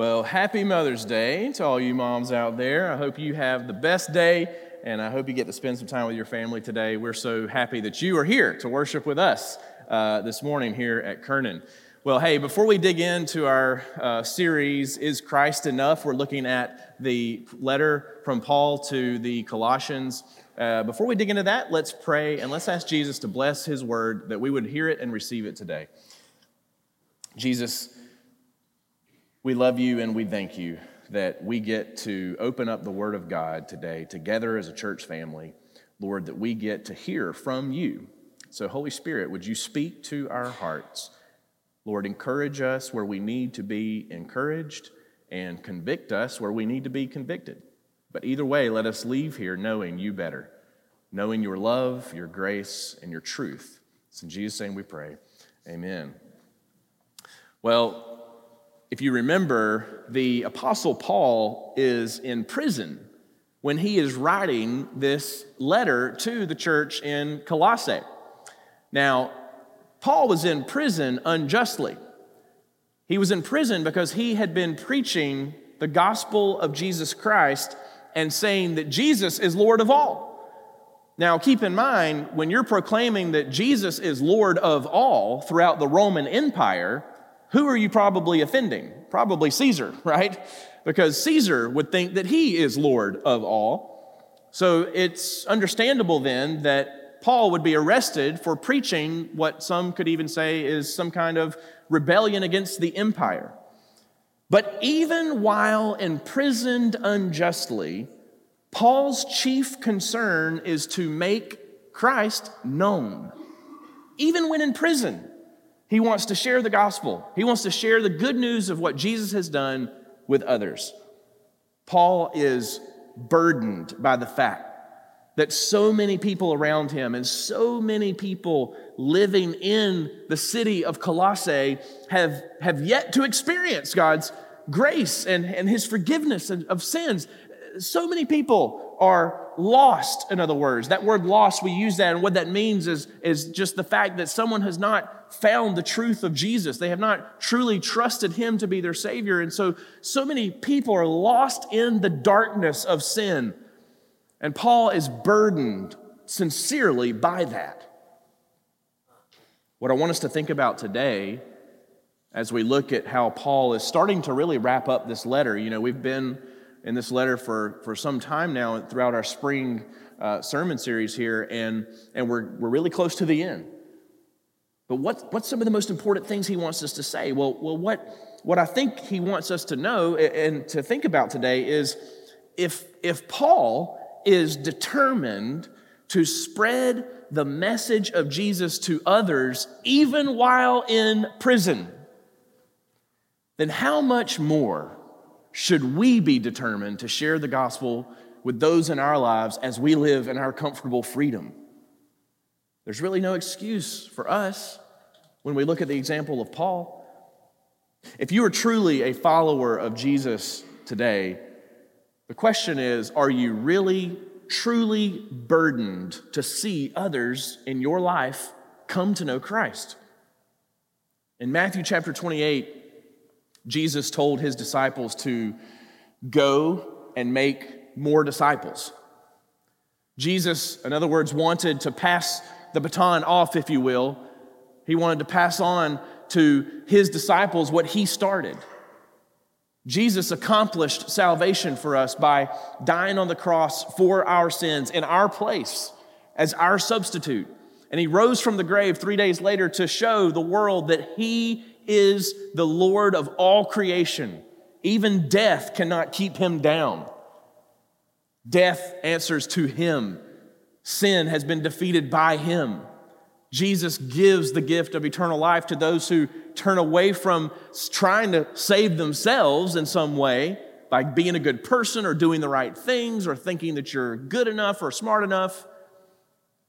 Well, happy Mother's Day to all you moms out there. I hope you have the best day and I hope you get to spend some time with your family today. We're so happy that you are here to worship with us uh, this morning here at Kernan. Well, hey, before we dig into our uh, series, Is Christ Enough? We're looking at the letter from Paul to the Colossians. Uh, before we dig into that, let's pray and let's ask Jesus to bless his word that we would hear it and receive it today. Jesus, we love you and we thank you that we get to open up the Word of God today together as a church family. Lord, that we get to hear from you. So, Holy Spirit, would you speak to our hearts? Lord, encourage us where we need to be encouraged and convict us where we need to be convicted. But either way, let us leave here knowing you better, knowing your love, your grace, and your truth. It's in Jesus' name we pray. Amen. Well, if you remember, the Apostle Paul is in prison when he is writing this letter to the church in Colossae. Now, Paul was in prison unjustly. He was in prison because he had been preaching the gospel of Jesus Christ and saying that Jesus is Lord of all. Now, keep in mind, when you're proclaiming that Jesus is Lord of all throughout the Roman Empire, who are you probably offending? Probably Caesar, right? Because Caesar would think that he is Lord of all. So it's understandable then that Paul would be arrested for preaching what some could even say is some kind of rebellion against the empire. But even while imprisoned unjustly, Paul's chief concern is to make Christ known, even when in prison. He wants to share the gospel. He wants to share the good news of what Jesus has done with others. Paul is burdened by the fact that so many people around him and so many people living in the city of Colossae have, have yet to experience God's grace and, and his forgiveness of sins. So many people are lost, in other words. That word lost, we use that, and what that means is, is just the fact that someone has not found the truth of Jesus. They have not truly trusted Him to be their Savior. And so, so many people are lost in the darkness of sin. And Paul is burdened sincerely by that. What I want us to think about today as we look at how Paul is starting to really wrap up this letter, you know, we've been in this letter for, for some time now throughout our spring uh, sermon series here, and, and we're, we're really close to the end. But what, what's some of the most important things he wants us to say? Well, well what, what I think he wants us to know and to think about today is if, if Paul is determined to spread the message of Jesus to others, even while in prison, then how much more should we be determined to share the gospel with those in our lives as we live in our comfortable freedom? There's really no excuse for us when we look at the example of Paul. If you are truly a follower of Jesus today, the question is are you really, truly burdened to see others in your life come to know Christ? In Matthew chapter 28, Jesus told his disciples to go and make more disciples. Jesus, in other words, wanted to pass the baton off, if you will. He wanted to pass on to his disciples what he started. Jesus accomplished salvation for us by dying on the cross for our sins in our place as our substitute. And he rose from the grave three days later to show the world that he is the Lord of all creation. Even death cannot keep him down. Death answers to him. Sin has been defeated by him. Jesus gives the gift of eternal life to those who turn away from trying to save themselves in some way by being a good person or doing the right things or thinking that you're good enough or smart enough.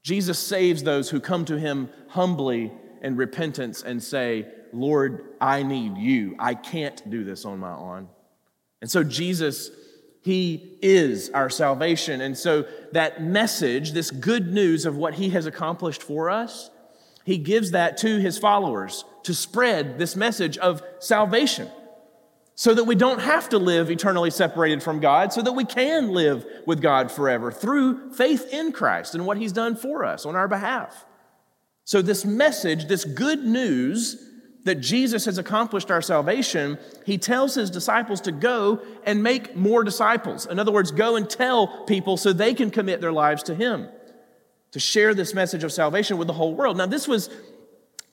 Jesus saves those who come to him humbly in repentance and say, Lord, I need you. I can't do this on my own. And so Jesus he is our salvation. And so, that message, this good news of what He has accomplished for us, He gives that to His followers to spread this message of salvation. so that we don't have to live eternally separated from God, so that we can live with God forever through faith in Christ and what He's done for us on our behalf. So, this message, this good news that Jesus has accomplished our salvation, He tells His disciples to go and make more disciples. In other words, go and tell people so they can commit their lives to Him, to share this message of salvation with the whole world. Now, this was,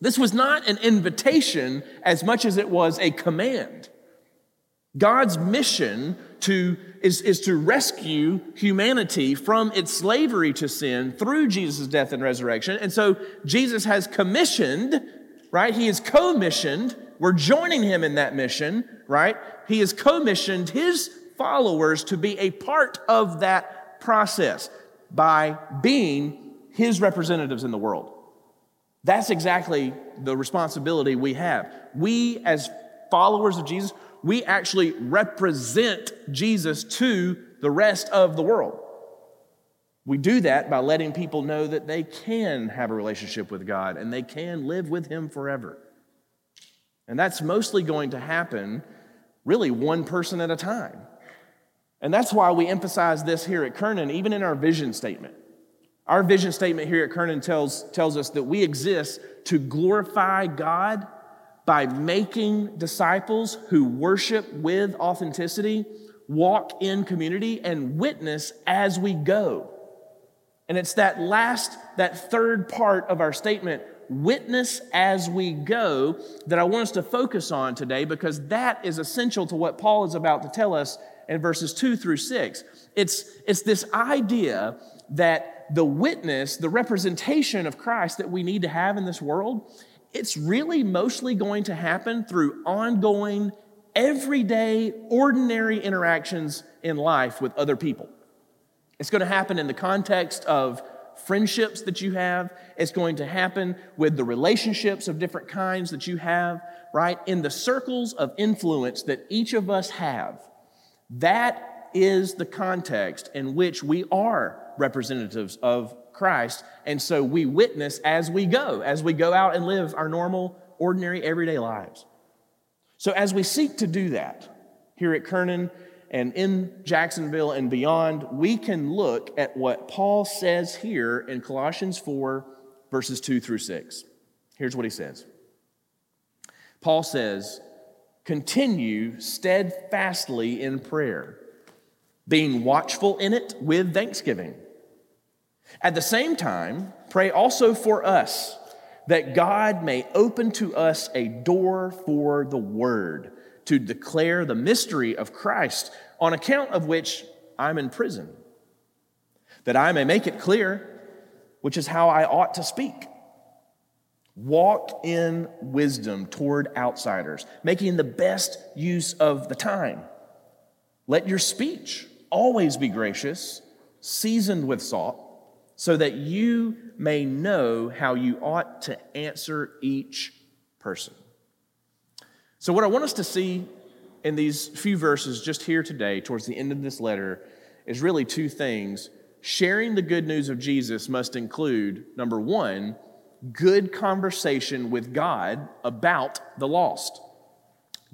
this was not an invitation as much as it was a command. God's mission to, is, is to rescue humanity from its slavery to sin through Jesus' death and resurrection. And so Jesus has commissioned, right? He is commissioned. We're joining him in that mission, right? He has commissioned his followers to be a part of that process by being his representatives in the world. That's exactly the responsibility we have. We, as followers of Jesus, we actually represent Jesus to the rest of the world. We do that by letting people know that they can have a relationship with God and they can live with Him forever. And that's mostly going to happen really one person at a time. And that's why we emphasize this here at Kernan, even in our vision statement. Our vision statement here at Kernan tells, tells us that we exist to glorify God by making disciples who worship with authenticity, walk in community, and witness as we go. And it's that last, that third part of our statement, witness as we go, that I want us to focus on today because that is essential to what Paul is about to tell us in verses two through six. It's, it's this idea that the witness, the representation of Christ that we need to have in this world, it's really mostly going to happen through ongoing, everyday, ordinary interactions in life with other people. It's going to happen in the context of friendships that you have. It's going to happen with the relationships of different kinds that you have, right? In the circles of influence that each of us have. That is the context in which we are representatives of Christ. And so we witness as we go, as we go out and live our normal, ordinary, everyday lives. So as we seek to do that here at Kernan and in Jacksonville and beyond, we can look at what Paul says here in Colossians 4, verses 2 through 6. Here's what he says Paul says, Continue steadfastly in prayer, being watchful in it with thanksgiving. At the same time, pray also for us that God may open to us a door for the word to declare the mystery of Christ, on account of which I'm in prison, that I may make it clear, which is how I ought to speak. Walk in wisdom toward outsiders, making the best use of the time. Let your speech always be gracious, seasoned with salt so that you may know how you ought to answer each person. So, what I want us to see in these few verses just here today, towards the end of this letter, is really two things. Sharing the good news of Jesus must include, number one, good conversation with God about the lost.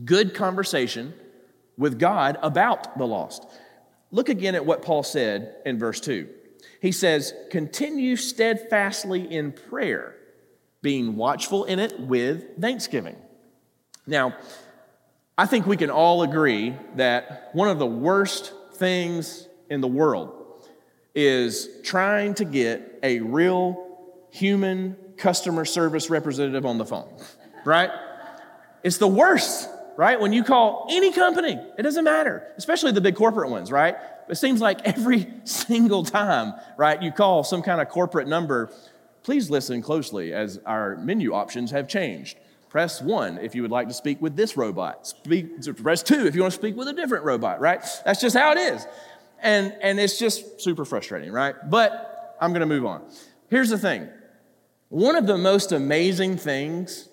Good conversation with God about the lost. Look again at what Paul said in verse 2. He says, continue steadfastly in prayer, being watchful in it with thanksgiving. Now, I think we can all agree that one of the worst things in the world is trying to get a real human customer service representative on the phone, right? It's the worst, right? When you call any company, it doesn't matter, especially the big corporate ones, right? It seems like every single time, right, you call some kind of corporate number, please listen closely as our menu options have changed. Press one if you would like to speak with this robot. Speak, press two if you want to speak with a different robot, right? That's just how it is. And, and it's just super frustrating, right? But I'm going to move on. Here's the thing one of the most amazing things,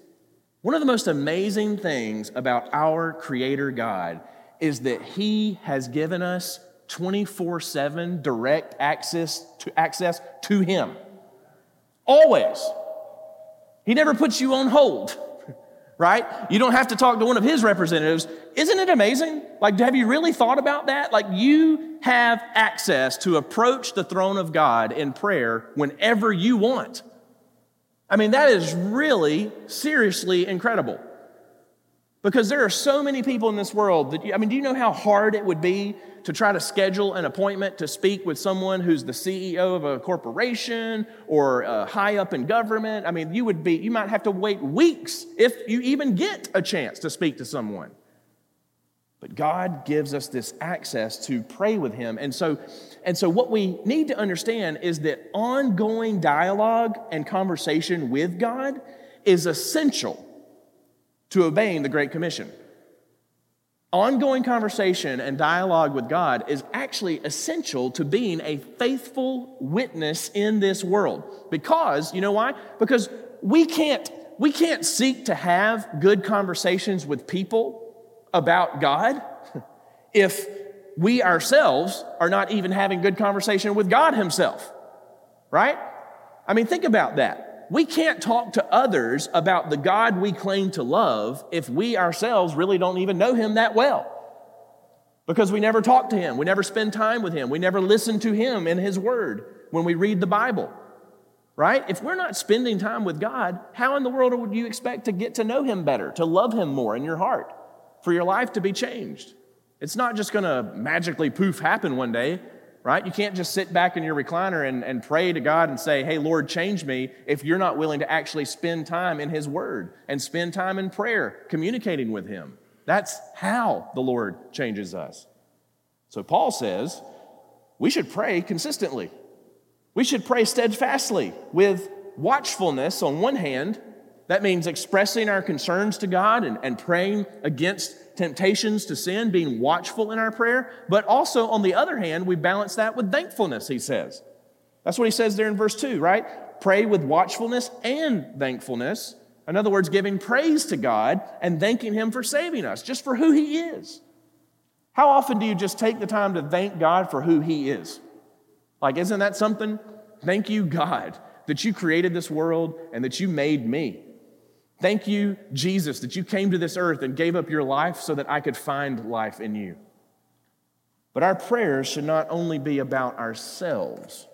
one of the most amazing things about our Creator God is that He has given us 24 7 direct access to, access to Him. Always. He never puts you on hold, right? You don't have to talk to one of his representatives. Isn't it amazing? Like, have you really thought about that? Like, you have access to approach the throne of God in prayer whenever you want. I mean, that is really seriously incredible. Because there are so many people in this world that, I mean, do you know how hard it would be to try to schedule an appointment to speak with someone who's the CEO of a corporation or uh, high up in government? I mean, you would be, you might have to wait weeks if you even get a chance to speak to someone. But God gives us this access to pray with Him. And so, and so what we need to understand is that ongoing dialogue and conversation with God is essential to obeying the Great Commission. Ongoing conversation and dialogue with God is actually essential to being a faithful witness in this world. Because, you know why? Because we can't, we can't seek to have good conversations with people about God if we ourselves are not even having good conversation with God Himself. Right? I mean, think about that. We can't talk to others about the God we claim to love if we ourselves really don't even know Him that well. Because we never talk to Him, we never spend time with Him, we never listen to Him in His Word when we read the Bible. Right? If we're not spending time with God, how in the world would you expect to get to know Him better, to love Him more in your heart, for your life to be changed? It's not just going to magically poof happen one day right? You can't just sit back in your recliner and, and pray to God and say, Hey, Lord, change me, if you're not willing to actually spend time in His Word and spend time in prayer, communicating with Him. That's how the Lord changes us. So Paul says we should pray consistently. We should pray steadfastly with watchfulness on one hand. That means expressing our concerns to God and, and praying against temptations to sin, being watchful in our prayer, but also, on the other hand, we balance that with thankfulness, he says. That's what he says there in verse 2, right? Pray with watchfulness and thankfulness. In other words, giving praise to God and thanking Him for saving us, just for who He is. How often do you just take the time to thank God for who He is? Like, isn't that something? Thank you, God, that you created this world and that you made me. Thank you, Jesus, that you came to this earth and gave up your life so that I could find life in you. But our prayers should not only be about ourselves.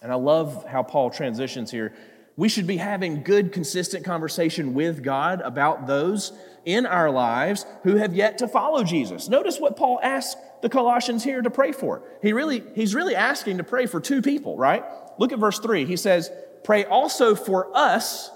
And I love how Paul transitions here. We should be having good, consistent conversation with God about those in our lives who have yet to follow Jesus. Notice what Paul asks the Colossians here to pray for. He really, he's really asking to pray for two people, right? Look at verse 3. He says, Pray also for us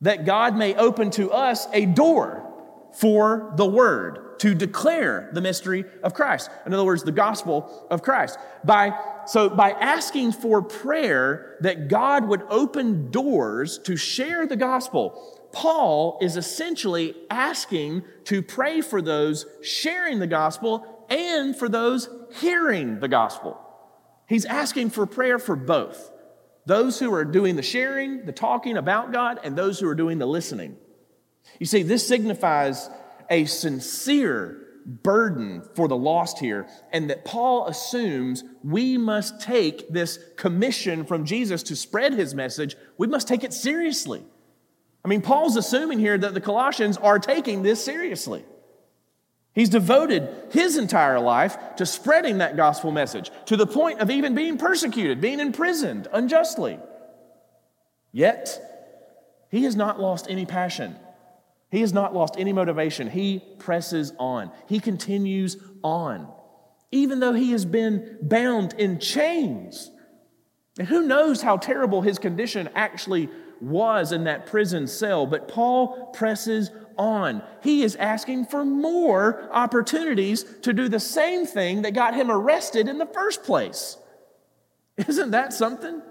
that God may open to us a door for the word to declare the mystery of Christ. In other words, the gospel of Christ. By, so by asking for prayer that God would open doors to share the gospel, Paul is essentially asking to pray for those sharing the gospel and for those hearing the gospel. He's asking for prayer for both those who are doing the sharing, the talking about God, and those who are doing the listening. You see, this signifies a sincere burden for the lost here, and that Paul assumes we must take this commission from Jesus to spread his message, we must take it seriously. I mean, Paul's assuming here that the Colossians are taking this seriously. He's devoted his entire life to spreading that gospel message to the point of even being persecuted, being imprisoned unjustly. Yet, he has not lost any passion. He has not lost any motivation. He presses on. He continues on, even though he has been bound in chains. And who knows how terrible his condition actually was in that prison cell, but Paul presses on. He is asking for more opportunities to do the same thing that got him arrested in the first place. Isn't that something?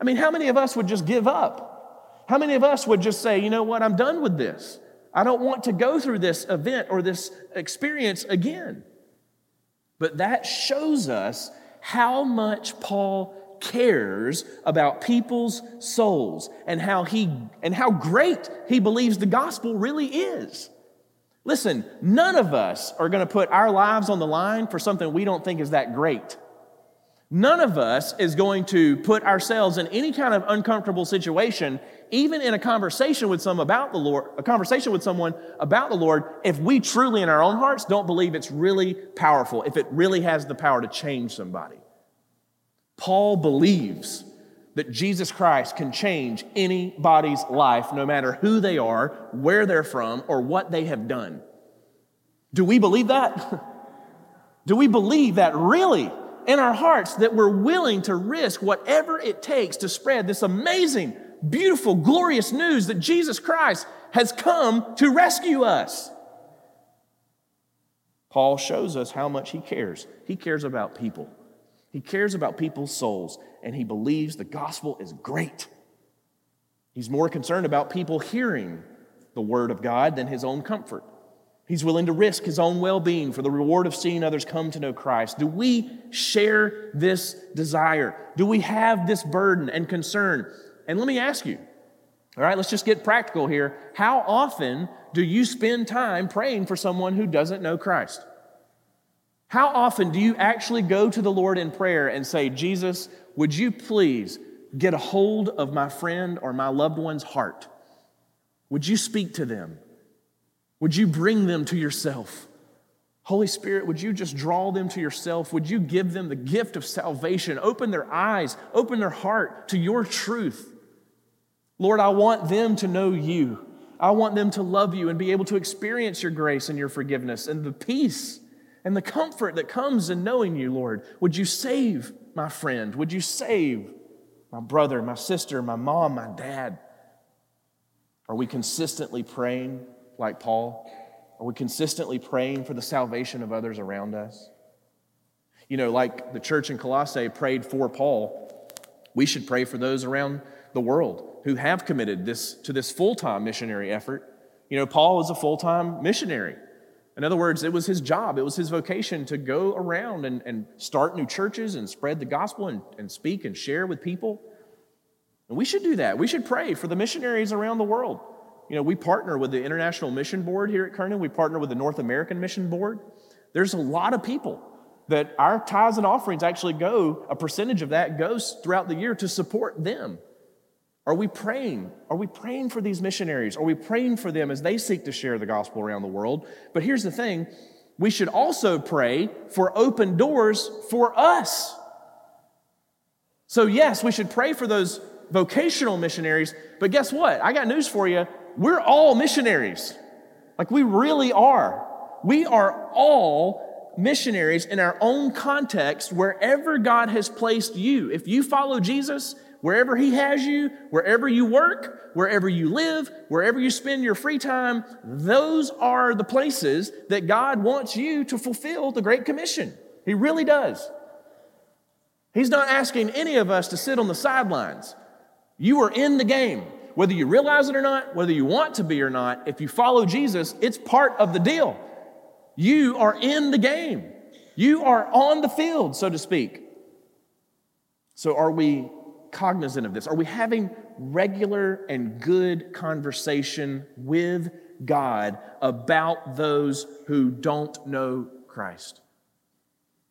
I mean, how many of us would just give up? How many of us would just say, you know what, I'm done with this? I don't want to go through this event or this experience again. But that shows us how much Paul cares about people's souls and how he and how great he believes the gospel really is. Listen, none of us are going to put our lives on the line for something we don't think is that great. None of us is going to put ourselves in any kind of uncomfortable situation, even in a conversation with some about the Lord, a conversation with someone about the Lord, if we truly in our own hearts don't believe it's really powerful, if it really has the power to change somebody. Paul believes that Jesus Christ can change anybody's life, no matter who they are, where they're from, or what they have done. Do we believe that? Do we believe that really in our hearts that we're willing to risk whatever it takes to spread this amazing, beautiful, glorious news that Jesus Christ has come to rescue us? Paul shows us how much he cares. He cares about people. He cares about people's souls, and he believes the gospel is great. He's more concerned about people hearing the word of God than his own comfort. He's willing to risk his own well being for the reward of seeing others come to know Christ. Do we share this desire? Do we have this burden and concern? And let me ask you, all right, let's just get practical here. How often do you spend time praying for someone who doesn't know Christ? How often do you actually go to the Lord in prayer and say, Jesus, would you please get a hold of my friend or my loved one's heart? Would you speak to them? Would you bring them to yourself? Holy Spirit, would you just draw them to yourself? Would you give them the gift of salvation? Open their eyes, open their heart to your truth. Lord, I want them to know you. I want them to love you and be able to experience your grace and your forgiveness and the peace and the comfort that comes in knowing you, Lord. Would you save my friend? Would you save my brother, my sister, my mom, my dad? Are we consistently praying like Paul? Are we consistently praying for the salvation of others around us? You know, like the church in Colossae prayed for Paul, we should pray for those around the world who have committed this to this full-time missionary effort. You know, Paul was a full-time missionary. In other words, it was his job, it was his vocation to go around and, and start new churches and spread the gospel and, and speak and share with people. And we should do that. We should pray for the missionaries around the world. You know, we partner with the International Mission Board here at Kernan, we partner with the North American Mission Board. There's a lot of people that our tithes and offerings actually go, a percentage of that goes throughout the year to support them. Are we praying? Are we praying for these missionaries? Are we praying for them as they seek to share the gospel around the world? But here's the thing we should also pray for open doors for us. So, yes, we should pray for those vocational missionaries, but guess what? I got news for you. We're all missionaries. Like, we really are. We are all missionaries in our own context wherever God has placed you. If you follow Jesus, wherever He has you, wherever you work, wherever you live, wherever you spend your free time, those are the places that God wants you to fulfill the Great Commission. He really does. He's not asking any of us to sit on the sidelines. You are in the game. Whether you realize it or not, whether you want to be or not, if you follow Jesus, it's part of the deal. You are in the game. You are on the field, so to speak. So, are we cognizant of this? Are we having regular and good conversation with God about those who don't know Christ?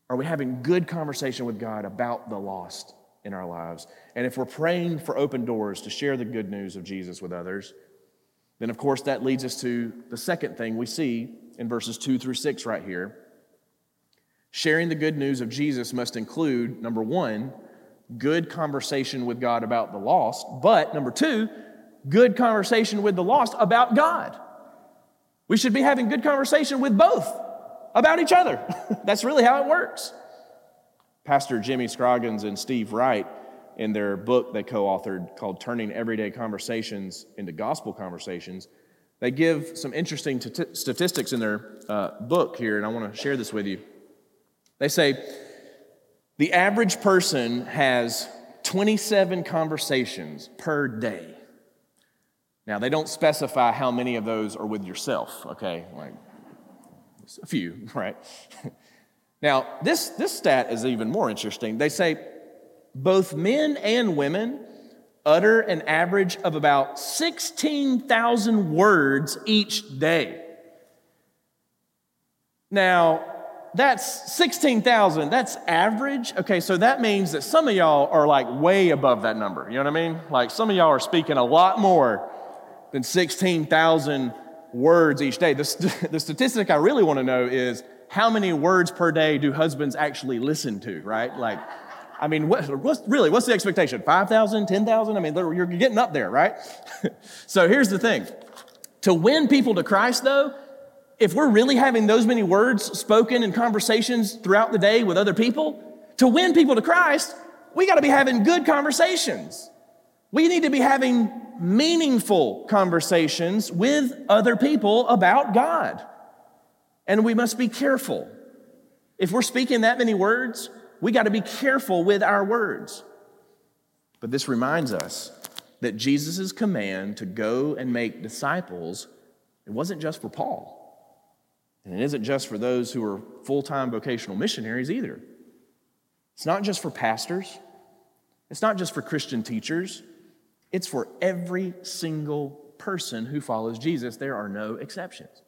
Are we having good conversation with God about the lost in our lives? And if we're praying for open doors to share the good news of Jesus with others, then of course that leads us to the second thing we see in verses 2 through 6 right here. Sharing the good news of Jesus must include, number one, good conversation with God about the lost, but number two, good conversation with the lost about God. We should be having good conversation with both about each other. That's really how it works. Pastor Jimmy Scroggins and Steve Wright, in their book they co authored called Turning Everyday Conversations into Gospel Conversations, they give some interesting t- statistics in their uh, book here, and I want to share this with you. They say, the average person has 27 conversations per day. Now, they don't specify how many of those are with yourself, okay? Like a few, right? now, this, this stat is even more interesting. They say both men and women utter an average of about 16,000 words each day. Now, that's 16,000. That's average. Okay, so that means that some of y'all are like way above that number. You know what I mean? Like some of y'all are speaking a lot more than 16,000 words each day. The, the statistic I really want to know is how many words per day do husbands actually listen to, right? Like, I mean, what, what's really, what's the expectation? 5,000, 10,000? I mean, you're getting up there, right? so here's the thing. To win people to Christ, though, if we're really having those many words spoken in conversations throughout the day with other people, to win people to Christ, we got to be having good conversations. We need to be having meaningful conversations with other people about God. And we must be careful. If we're speaking that many words, we got to be careful with our words. But this reminds us that Jesus' command to go and make disciples, it wasn't just for Paul. And it isn't just for those who are full time vocational missionaries either. It's not just for pastors, it's not just for Christian teachers, it's for every single person who follows Jesus. There are no exceptions.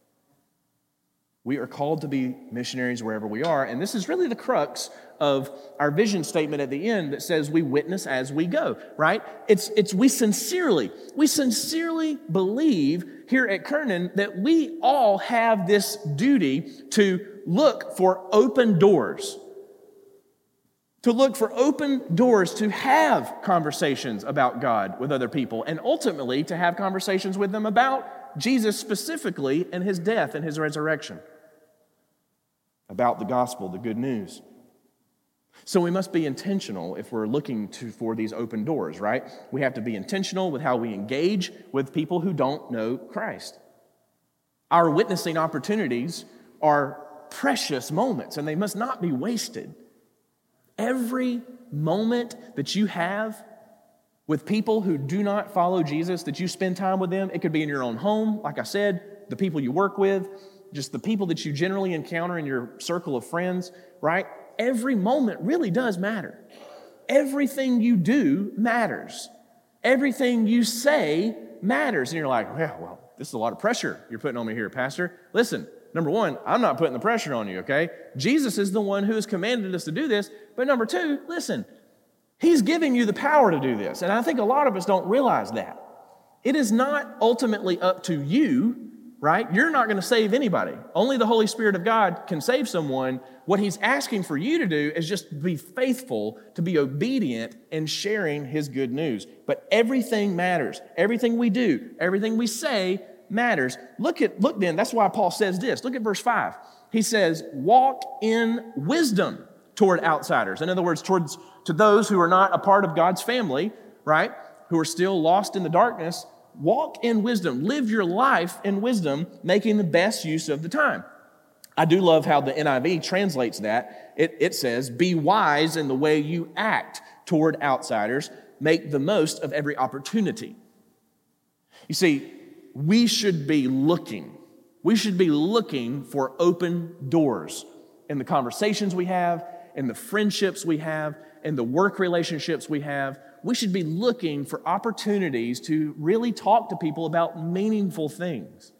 We are called to be missionaries wherever we are. And this is really the crux of our vision statement at the end that says we witness as we go, right? It's, it's we sincerely, we sincerely believe here at Kernan that we all have this duty to look for open doors. To look for open doors to have conversations about God with other people, and ultimately to have conversations with them about Jesus specifically and his death and his resurrection, about the gospel, the good news. So we must be intentional if we're looking to, for these open doors, right? We have to be intentional with how we engage with people who don't know Christ. Our witnessing opportunities are precious moments and they must not be wasted. Every moment that you have with people who do not follow Jesus, that you spend time with them. It could be in your own home, like I said, the people you work with, just the people that you generally encounter in your circle of friends, right? Every moment really does matter. Everything you do matters. Everything you say matters. And you're like, well, well, this is a lot of pressure you're putting on me here, Pastor. Listen, number one, I'm not putting the pressure on you, okay? Jesus is the one who has commanded us to do this. But number two, listen, He's giving you the power to do this. And I think a lot of us don't realize that. It is not ultimately up to you, right? You're not going to save anybody. Only the Holy Spirit of God can save someone. What He's asking for you to do is just be faithful, to be obedient in sharing His good news. But everything matters. Everything we do, everything we say matters. Look at, look then, that's why Paul says this. Look at verse 5. He says, walk in wisdom toward outsiders. In other words, towards to those who are not a part of God's family, right? Who are still lost in the darkness, walk in wisdom. Live your life in wisdom, making the best use of the time. I do love how the NIV translates that. It, it says, Be wise in the way you act toward outsiders, make the most of every opportunity. You see, we should be looking. We should be looking for open doors in the conversations we have, in the friendships we have, in the work relationships we have, we should be looking for opportunities to really talk to people about meaningful things.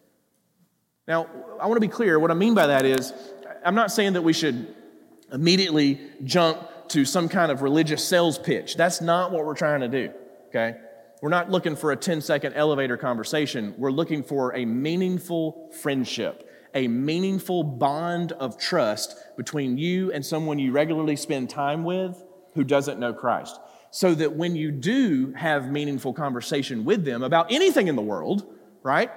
Now, I want to be clear. What I mean by that is, I'm not saying that we should immediately jump to some kind of religious sales pitch. That's not what we're trying to do, okay? We're not looking for a 10 second elevator conversation. We're looking for a meaningful friendship, a meaningful bond of trust between you and someone you regularly spend time with who doesn't know Christ. So that when you do have meaningful conversation with them about anything in the world, right?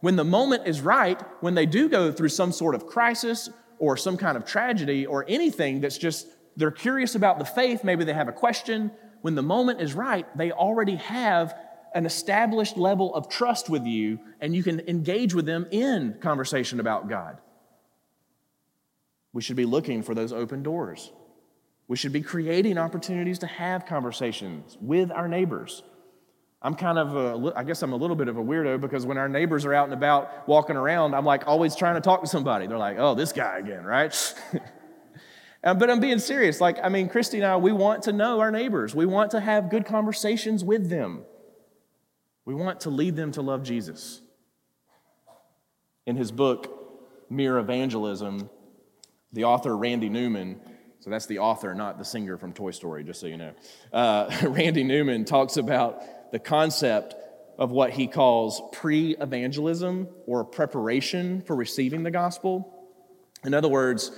When the moment is right, when they do go through some sort of crisis or some kind of tragedy or anything that's just, they're curious about the faith, maybe they have a question. When the moment is right, they already have an established level of trust with you and you can engage with them in conversation about God. We should be looking for those open doors. We should be creating opportunities to have conversations with our neighbors. I'm kind of, a, I guess I'm a little bit of a weirdo because when our neighbors are out and about walking around, I'm like always trying to talk to somebody. They're like, oh, this guy again, right? but I'm being serious. Like, I mean, Christy and I, we want to know our neighbors. We want to have good conversations with them. We want to lead them to love Jesus. In his book, Mere Evangelism, The author, Randy Newman, so that's the author, not the singer from Toy Story, just so you know. Uh, Randy Newman talks about the concept of what he calls pre evangelism or preparation for receiving the gospel. In other words,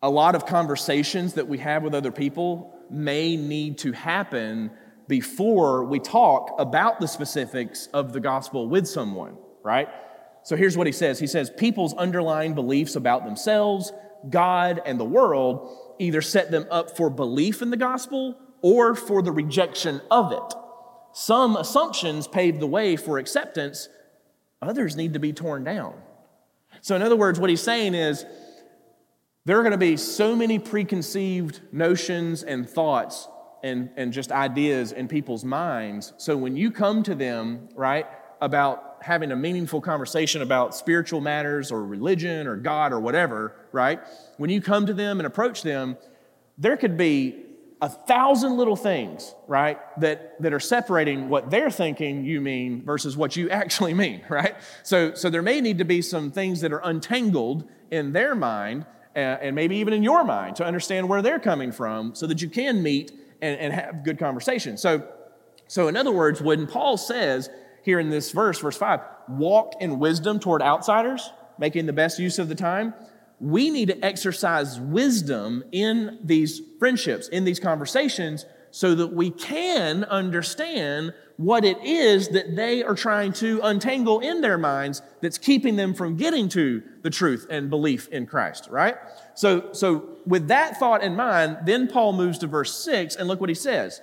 a lot of conversations that we have with other people may need to happen before we talk about the specifics of the gospel with someone, right? So here's what he says He says, People's underlying beliefs about themselves, God, and the world either set them up for belief in the gospel or for the rejection of it. Some assumptions pave the way for acceptance, others need to be torn down. So, in other words, what he's saying is there are going to be so many preconceived notions and thoughts and, and just ideas in people's minds. So, when you come to them, right, about having a meaningful conversation about spiritual matters or religion or God or whatever, right, when you come to them and approach them, there could be a thousand little things, right, that, that are separating what they're thinking you mean versus what you actually mean, right? So, so there may need to be some things that are untangled in their mind and, and maybe even in your mind to understand where they're coming from so that you can meet and, and have good conversation. So, so, in other words, when Paul says here in this verse, verse 5, walk in wisdom toward outsiders, making the best use of the time, we need to exercise wisdom in these friendships, in these conversations, so that we can understand what it is that they are trying to untangle in their minds that's keeping them from getting to the truth and belief in Christ, right? So, so with that thought in mind, then Paul moves to verse 6, and look what he says.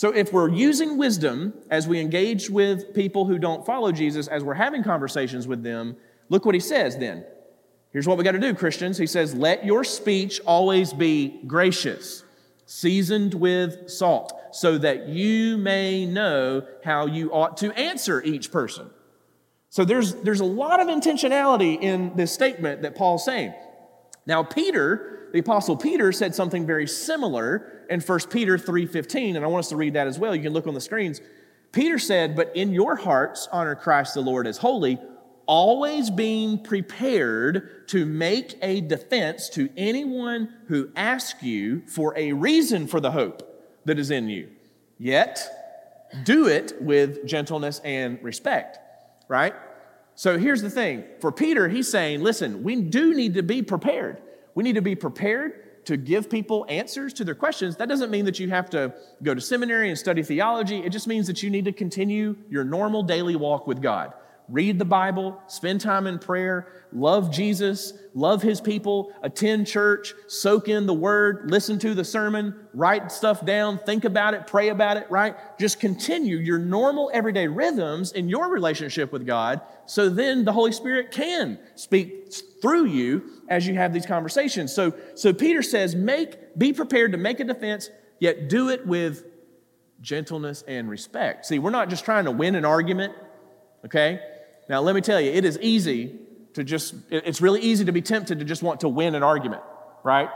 So, if we're using wisdom as we engage with people who don't follow Jesus, as we're having conversations with them, look what he says then. Here's what we got to do, Christians. He says, Let your speech always be gracious, seasoned with salt, so that you may know how you ought to answer each person. So there's, there's a lot of intentionality in this statement that Paul's saying. Now, Peter, the apostle Peter, said something very similar in 1 Peter 3:15, and I want us to read that as well. You can look on the screens. Peter said, But in your hearts honor Christ the Lord as holy always being prepared to make a defense to anyone who asks you for a reason for the hope that is in you. Yet, do it with gentleness and respect, right? So here's the thing for Peter, he's saying, listen, we do need to be prepared. We need to be prepared to give people answers to their questions. That doesn't mean that you have to go to seminary and study theology. It just means that you need to continue your normal daily walk with God read the Bible, spend time in prayer, love Jesus, love his people, attend church, soak in the word, listen to the sermon, write stuff down, think about it, pray about it, right? Just continue your normal everyday rhythms in your relationship with God so then the Holy Spirit can speak through you as you have these conversations. So so Peter says, "Make be prepared to make a defense, yet do it with gentleness and respect." See, we're not just trying to win an argument, okay? Now, let me tell you, it is easy to just, it's really easy to be tempted to just want to win an argument, right?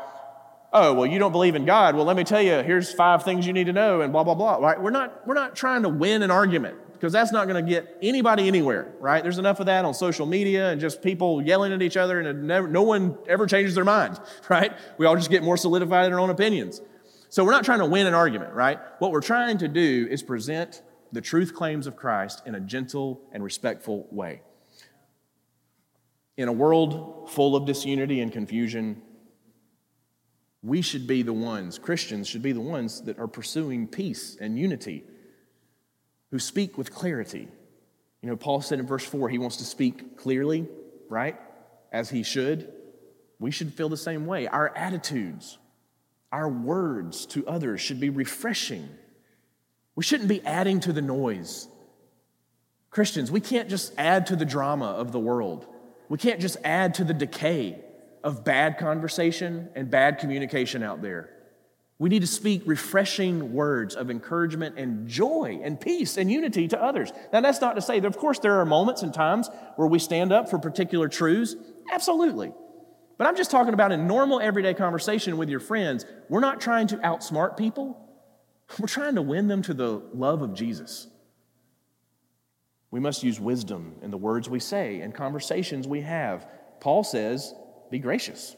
Oh, well, you don't believe in God. Well, let me tell you, here's five things you need to know, and blah, blah, blah, right? We're not, we're not trying to win an argument because that's not going to get anybody anywhere, right? There's enough of that on social media and just people yelling at each other, and never, no one ever changes their mind, right? We all just get more solidified in our own opinions. So we're not trying to win an argument, right? What we're trying to do is present the truth claims of Christ in a gentle and respectful way. In a world full of disunity and confusion, we should be the ones, Christians should be the ones that are pursuing peace and unity, who speak with clarity. You know, Paul said in verse 4 he wants to speak clearly, right? As he should. We should feel the same way. Our attitudes, our words to others should be refreshing we shouldn't be adding to the noise. Christians, we can't just add to the drama of the world. We can't just add to the decay of bad conversation and bad communication out there. We need to speak refreshing words of encouragement and joy and peace and unity to others. Now, that's not to say that, of course, there are moments and times where we stand up for particular truths. Absolutely. But I'm just talking about in normal everyday conversation with your friends. We're not trying to outsmart people. We're trying to win them to the love of Jesus. We must use wisdom in the words we say and conversations we have. Paul says, be gracious.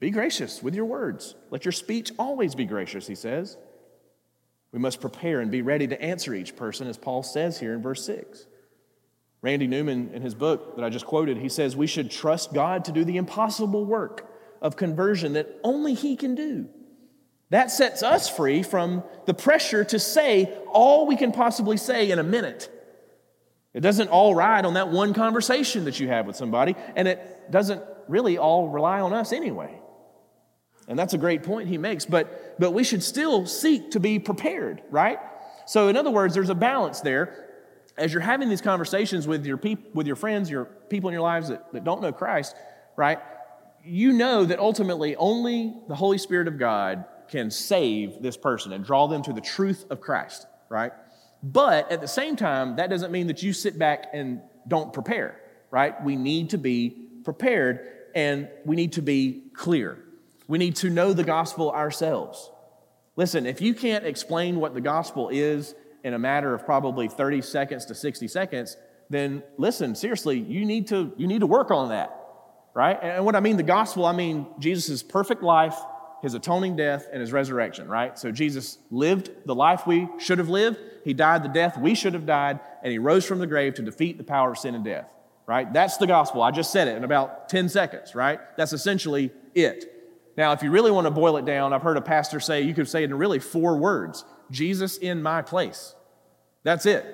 Be gracious with your words. Let your speech always be gracious, he says. We must prepare and be ready to answer each person, as Paul says here in verse 6. Randy Newman, in his book that I just quoted, he says we should trust God to do the impossible work of conversion that only He can do. That sets us free from the pressure to say all we can possibly say in a minute. It doesn't all ride on that one conversation that you have with somebody, and it doesn't really all rely on us anyway. And that's a great point he makes, but, but we should still seek to be prepared, right? So, in other words, there's a balance there. As you're having these conversations with your, peop- with your friends, your people in your lives that, that don't know Christ, right? You know that ultimately only the Holy Spirit of God can save this person and draw them to the truth of Christ, right? But at the same time, that doesn't mean that you sit back and don't prepare, right? We need to be prepared and we need to be clear. We need to know the gospel ourselves. Listen, if you can't explain what the gospel is in a matter of probably 30 seconds to 60 seconds, then listen, seriously, you need to, you need to work on that, right? And what I mean the gospel, I mean Jesus' perfect life, his atoning death, and his resurrection, right? So Jesus lived the life we should have lived, he died the death we should have died, and he rose from the grave to defeat the power of sin and death, right? That's the gospel. I just said it in about 10 seconds, right? That's essentially it. Now, if you really want to boil it down, I've heard a pastor say you could say it in really four words Jesus in my place. That's it.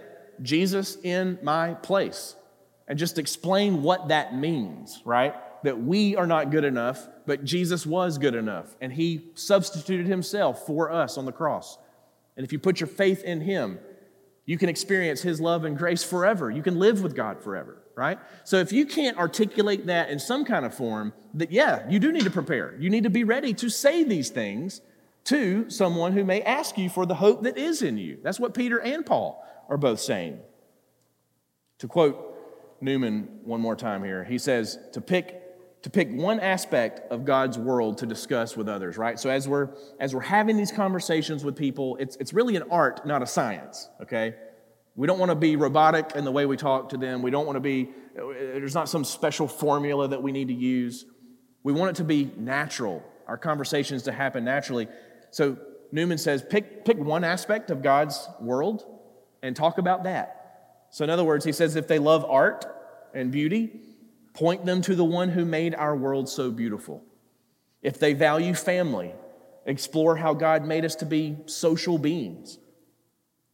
Jesus in my place. And just explain what that means, right? That we are not good enough, but Jesus was good enough. And he substituted himself for us on the cross. And if you put your faith in him, you can experience his love and grace forever. You can live with God forever right? So if you can't articulate that in some kind of form, that yeah, you do need to prepare. You need to be ready to say these things to someone who may ask you for the hope that is in you. That's what Peter and Paul are both saying. To quote Newman one more time here, he says to pick to pick one aspect of God's world to discuss with others, right? So as we're as we're having these conversations with people, it's it's really an art, not a science, okay? We don't want to be robotic in the way we talk to them. We don't want to be, there's not some special formula that we need to use. We want it to be natural, our conversations to happen naturally. So Newman says pick, pick one aspect of God's world and talk about that. So, in other words, he says if they love art and beauty, point them to the one who made our world so beautiful. If they value family, explore how God made us to be social beings.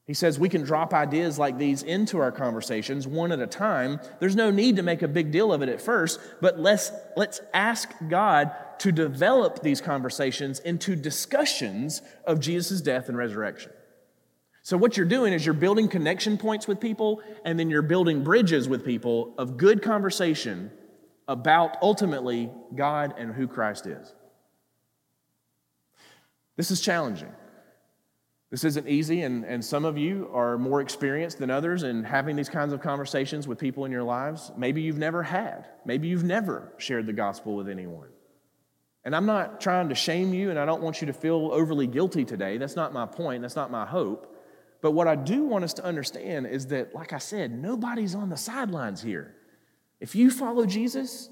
He says we can drop ideas like these into our conversations one at a time. There's no need to make a big deal of it at first, but let's, let's ask God to develop these conversations into discussions of Jesus' death and resurrection. So, what you're doing is you're building connection points with people, and then you're building bridges with people of good conversation about ultimately God and who Christ is. This is challenging. This isn't easy, and, and some of you are more experienced than others in having these kinds of conversations with people in your lives. Maybe you've never had. Maybe you've never shared the gospel with anyone. And I'm not trying to shame you, and I don't want you to feel overly guilty today. That's not my point, that's not my hope. But what I do want us to understand is that, like I said, nobody's on the sidelines here. If you follow Jesus,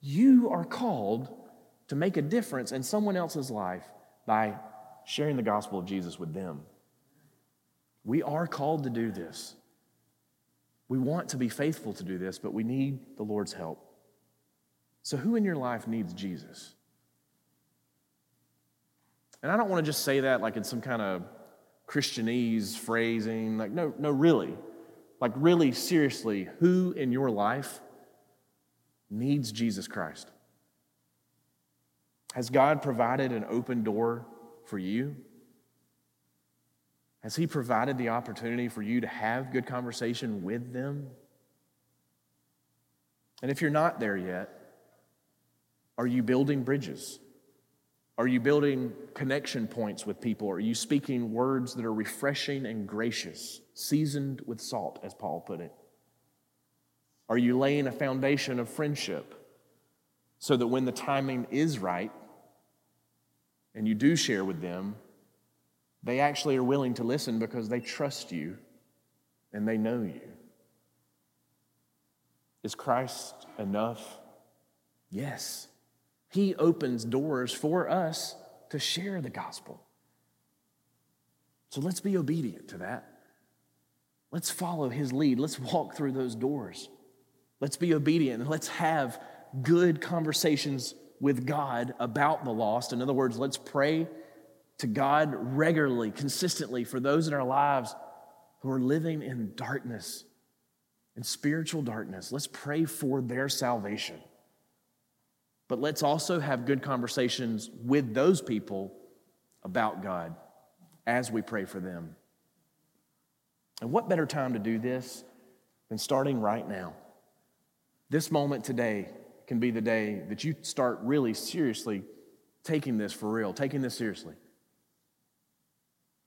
you are called to make a difference in someone else's life by sharing the gospel of Jesus with them. We are called to do this. We want to be faithful to do this, but we need the Lord's help. So, who in your life needs Jesus? And I don't want to just say that like in some kind of Christianese phrasing. Like, no, no, really. Like, really, seriously, who in your life needs Jesus Christ? Has God provided an open door for you? Has He provided the opportunity for you to have good conversation with them? And if you're not there yet, are you building bridges? Are you building connection points with people? Are you speaking words that are refreshing and gracious, seasoned with salt, as Paul put it? Are you laying a foundation of friendship so that when the timing is right, and you do share with them, they actually are willing to listen because they trust you and they know you. Is Christ enough? Yes. He opens doors for us to share the gospel. So let's be obedient to that. Let's follow his lead. Let's walk through those doors. Let's be obedient and let's have good conversations with God about the lost. In other words, let's pray to God regularly, consistently for those in our lives who are living in darkness, in spiritual darkness. Let's pray for their salvation. But let's also have good conversations with those people about God as we pray for them. And what better time to do this than starting right now? This moment today can be the day that you start really seriously taking this for real, taking this seriously.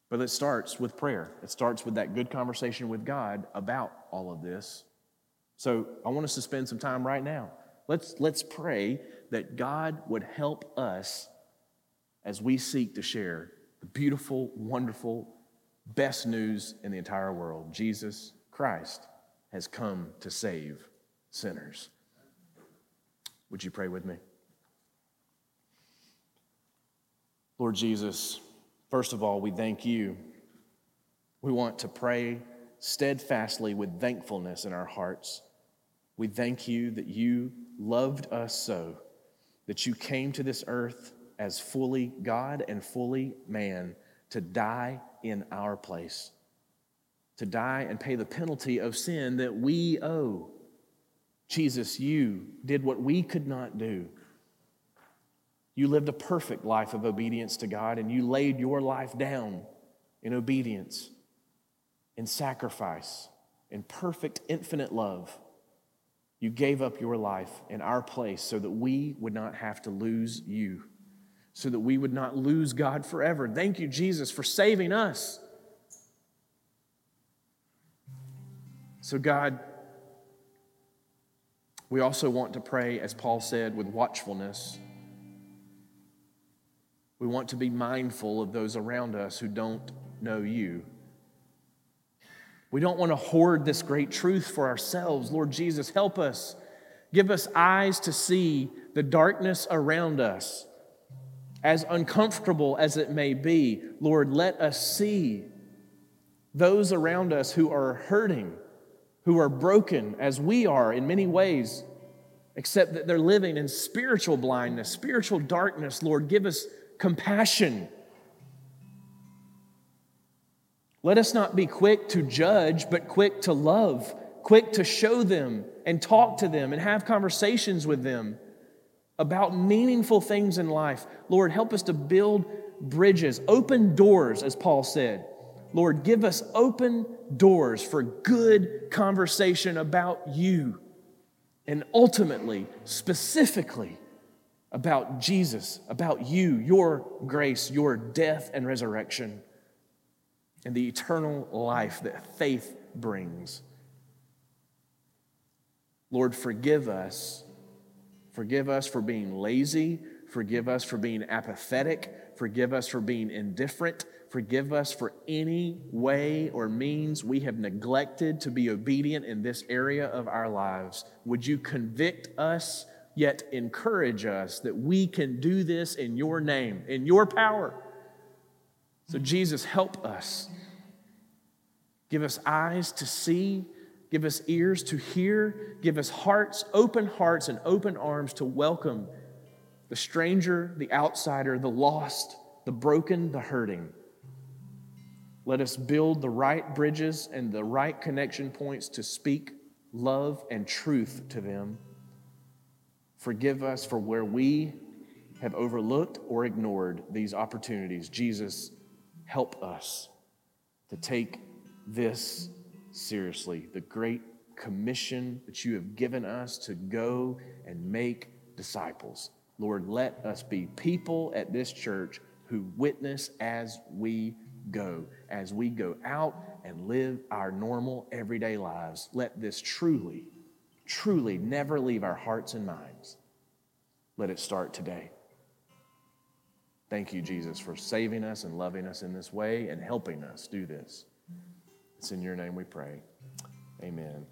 But it starts with prayer. It starts with that good conversation with God about all of this. So I want us to spend some time right now. Let's, let's pray that God would help us as we seek to share the beautiful, wonderful, best news in the entire world. Jesus Christ has come to save sinners. Would you pray with me? Lord Jesus, first of all, we thank you. We want to pray steadfastly with thankfulness in our hearts. We thank you that you loved us so, that you came to this earth as fully God and fully man to die in our place, to die and pay the penalty of sin that we owe. Jesus, you did what we could not do. You lived a perfect life of obedience to God, and you laid your life down in obedience, in sacrifice, in perfect, infinite love. You gave up your life in our place so that we would not have to lose you so that we would not lose God forever. Thank you, Jesus, for saving us. So, God, we also want to pray, as Paul said, with watchfulness. We want to be mindful of those around us who don't know you. We don't want to hoard this great truth for ourselves. Lord Jesus, help us. Give us eyes to see the darkness around us as uncomfortable as it may be, Lord, let us see those around us who are hurting, who are broken as we are in many ways, except that they're living in spiritual blindness, spiritual darkness. Lord, give us compassion. Let us not be quick to judge, but quick to love, quick to show them and talk to them and have conversations with them about meaningful things in life. Lord, help us to build bridges, open doors, as Paul said. Lord, give us open doors for good conversation about you and ultimately, specifically, about Jesus, about you, your grace, your death and resurrection, and the eternal life that faith brings. Lord, forgive us Forgive us for being lazy. Forgive us for being apathetic. Forgive us for being indifferent. Forgive us for any way or means we have neglected to be obedient in this area of our lives. Would you convict us, yet encourage us that we can do this in your name, in your power? So, Jesus, help us. Give us eyes to see Give us ears to hear. Give us hearts, open hearts, and open arms to welcome the stranger, the outsider, the lost, the broken, the hurting. Let us build the right bridges and the right connection points to speak love and truth to them. Forgive us for where we have overlooked or ignored these opportunities. Jesus, help us to take this seriously the great commission that you have given us to go and make disciples. Lord, let us be people at this church who witness as we go, as we go out and live our normal everyday lives. Let this truly, truly never leave our hearts and minds. Let it start today. Thank you, Jesus, for saving us and loving us in this way and helping us do this. It's in your name we pray. Amen.